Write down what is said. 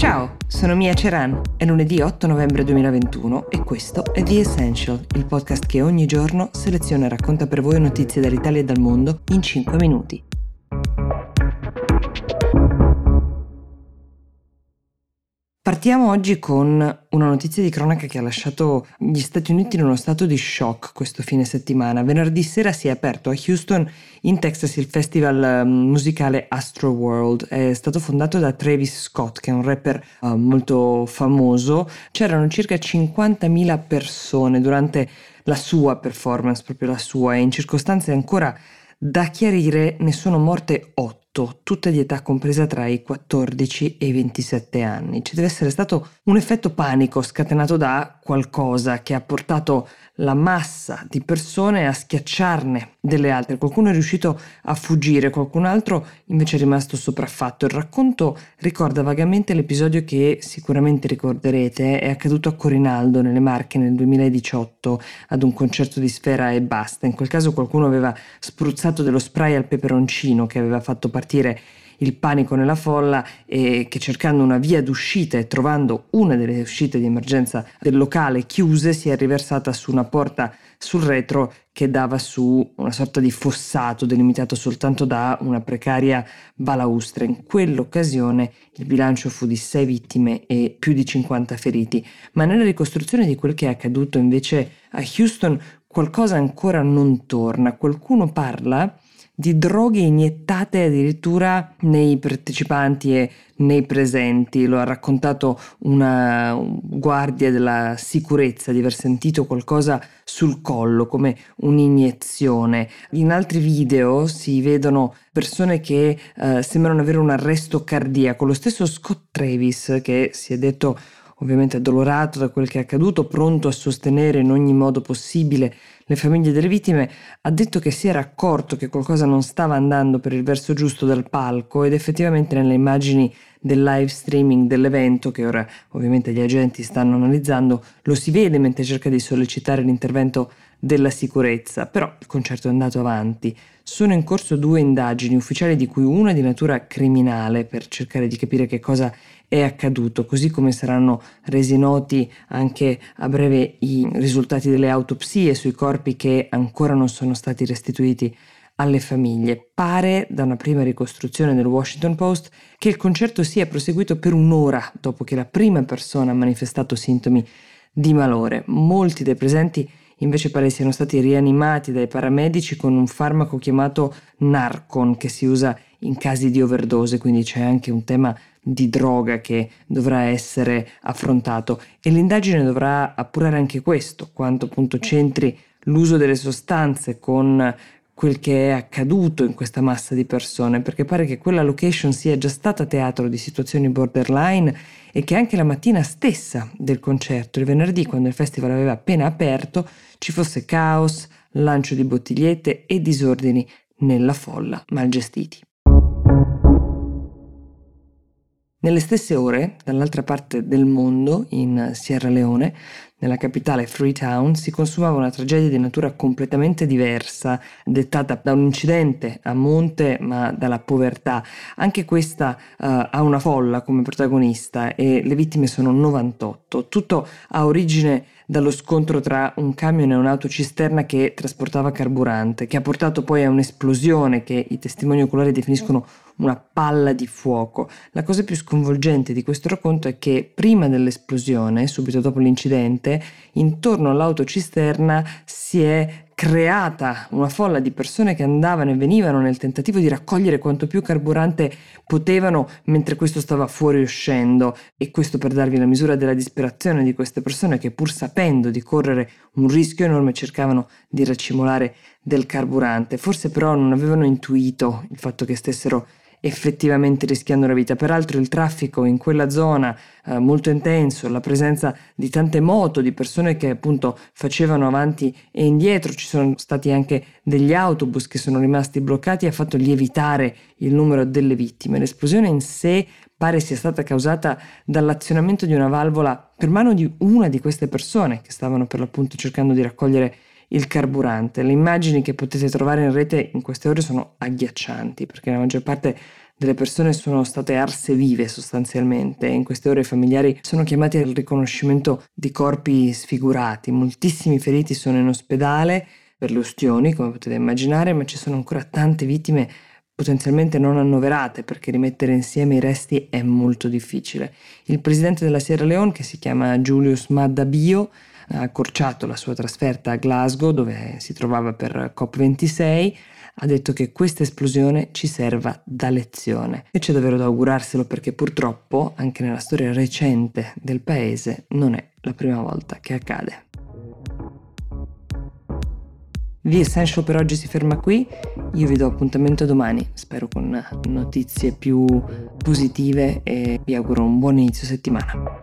Ciao, sono Mia Ceran, è lunedì 8 novembre 2021 e questo è The Essential, il podcast che ogni giorno seleziona e racconta per voi notizie dall'Italia e dal mondo in 5 minuti. Partiamo oggi con una notizia di cronaca che ha lasciato gli Stati Uniti in uno stato di shock questo fine settimana. Venerdì sera si è aperto a Houston, in Texas, il festival mm, musicale Astro World. È stato fondato da Travis Scott, che è un rapper uh, molto famoso. C'erano circa 50.000 persone durante la sua performance, proprio la sua, e in circostanze ancora da chiarire ne sono morte 8 tutte di età compresa tra i 14 e i 27 anni. Ci deve essere stato un effetto panico scatenato da qualcosa che ha portato la massa di persone a schiacciarne delle altre. Qualcuno è riuscito a fuggire, qualcun altro invece è rimasto sopraffatto. Il racconto ricorda vagamente l'episodio che sicuramente ricorderete, è accaduto a Corinaldo nelle Marche nel 2018 ad un concerto di Sfera e basta. In quel caso qualcuno aveva spruzzato dello spray al peperoncino che aveva fatto partire il panico nella folla e che cercando una via d'uscita e trovando una delle uscite di emergenza del locale chiuse si è riversata su una porta sul retro che dava su una sorta di fossato delimitato soltanto da una precaria balaustra. In quell'occasione il bilancio fu di 6 vittime e più di 50 feriti, ma nella ricostruzione di quel che è accaduto invece a Houston qualcosa ancora non torna. Qualcuno parla di droghe iniettate addirittura nei partecipanti e nei presenti. Lo ha raccontato una guardia della sicurezza di aver sentito qualcosa sul collo come un'iniezione. In altri video si vedono persone che eh, sembrano avere un arresto cardiaco. Lo stesso Scott Travis che si è detto ovviamente addolorato da quel che è accaduto, pronto a sostenere in ogni modo possibile le famiglie delle vittime, ha detto che si era accorto che qualcosa non stava andando per il verso giusto dal palco ed effettivamente nelle immagini del live streaming dell'evento, che ora ovviamente gli agenti stanno analizzando, lo si vede mentre cerca di sollecitare l'intervento della sicurezza, però il concerto è andato avanti. Sono in corso due indagini ufficiali di cui una di natura criminale per cercare di capire che cosa è accaduto, così come saranno resi noti anche a breve i risultati delle autopsie sui corpi che ancora non sono stati restituiti alle famiglie. Pare, da una prima ricostruzione del Washington Post, che il concerto sia proseguito per un'ora dopo che la prima persona ha manifestato sintomi di malore. Molti dei presenti invece pare siano stati rianimati dai paramedici con un farmaco chiamato Narcon che si usa in casi di overdose, quindi c'è anche un tema di droga che dovrà essere affrontato. E l'indagine dovrà appurare anche questo, quanto appunto c'entri l'uso delle sostanze con quel che è accaduto in questa massa di persone, perché pare che quella location sia già stata teatro di situazioni borderline e che anche la mattina stessa del concerto, il venerdì, quando il festival aveva appena aperto, ci fosse caos, lancio di bottigliette e disordini nella folla mal gestiti. Nelle stesse ore, dall'altra parte del mondo, in Sierra Leone, nella capitale Freetown, si consumava una tragedia di natura completamente diversa, dettata da un incidente a monte ma dalla povertà. Anche questa uh, ha una folla come protagonista e le vittime sono 98. Tutto ha origine dallo scontro tra un camion e un'autocisterna che trasportava carburante, che ha portato poi a un'esplosione che i testimoni oculari definiscono una palla di fuoco. La cosa più sconvolgente di questo racconto è che prima dell'esplosione, subito dopo l'incidente, intorno all'autocisterna si è creata una folla di persone che andavano e venivano nel tentativo di raccogliere quanto più carburante potevano mentre questo stava fuori uscendo e questo per darvi la misura della disperazione di queste persone che pur sapendo di correre un rischio enorme cercavano di raccimolare del carburante. Forse però non avevano intuito il fatto che stessero effettivamente rischiando la vita. Peraltro il traffico in quella zona eh, molto intenso, la presenza di tante moto, di persone che appunto facevano avanti e indietro, ci sono stati anche degli autobus che sono rimasti bloccati, ha fatto lievitare il numero delle vittime. L'esplosione in sé pare sia stata causata dall'azionamento di una valvola per mano di una di queste persone che stavano per l'appunto cercando di raccogliere il carburante. Le immagini che potete trovare in rete in queste ore sono agghiaccianti perché la maggior parte delle persone sono state arse vive sostanzialmente in queste ore i familiari sono chiamati al riconoscimento di corpi sfigurati. Moltissimi feriti sono in ospedale per le ustioni, come potete immaginare, ma ci sono ancora tante vittime potenzialmente non annoverate perché rimettere insieme i resti è molto difficile. Il presidente della Sierra Leone, che si chiama Julius Maddabio, accorciato la sua trasferta a Glasgow, dove si trovava per COP26, ha detto che questa esplosione ci serva da lezione e c'è davvero da augurarselo perché purtroppo anche nella storia recente del paese non è la prima volta che accade. The Essential per oggi si ferma qui, io vi do appuntamento domani, spero con notizie più positive e vi auguro un buon inizio settimana.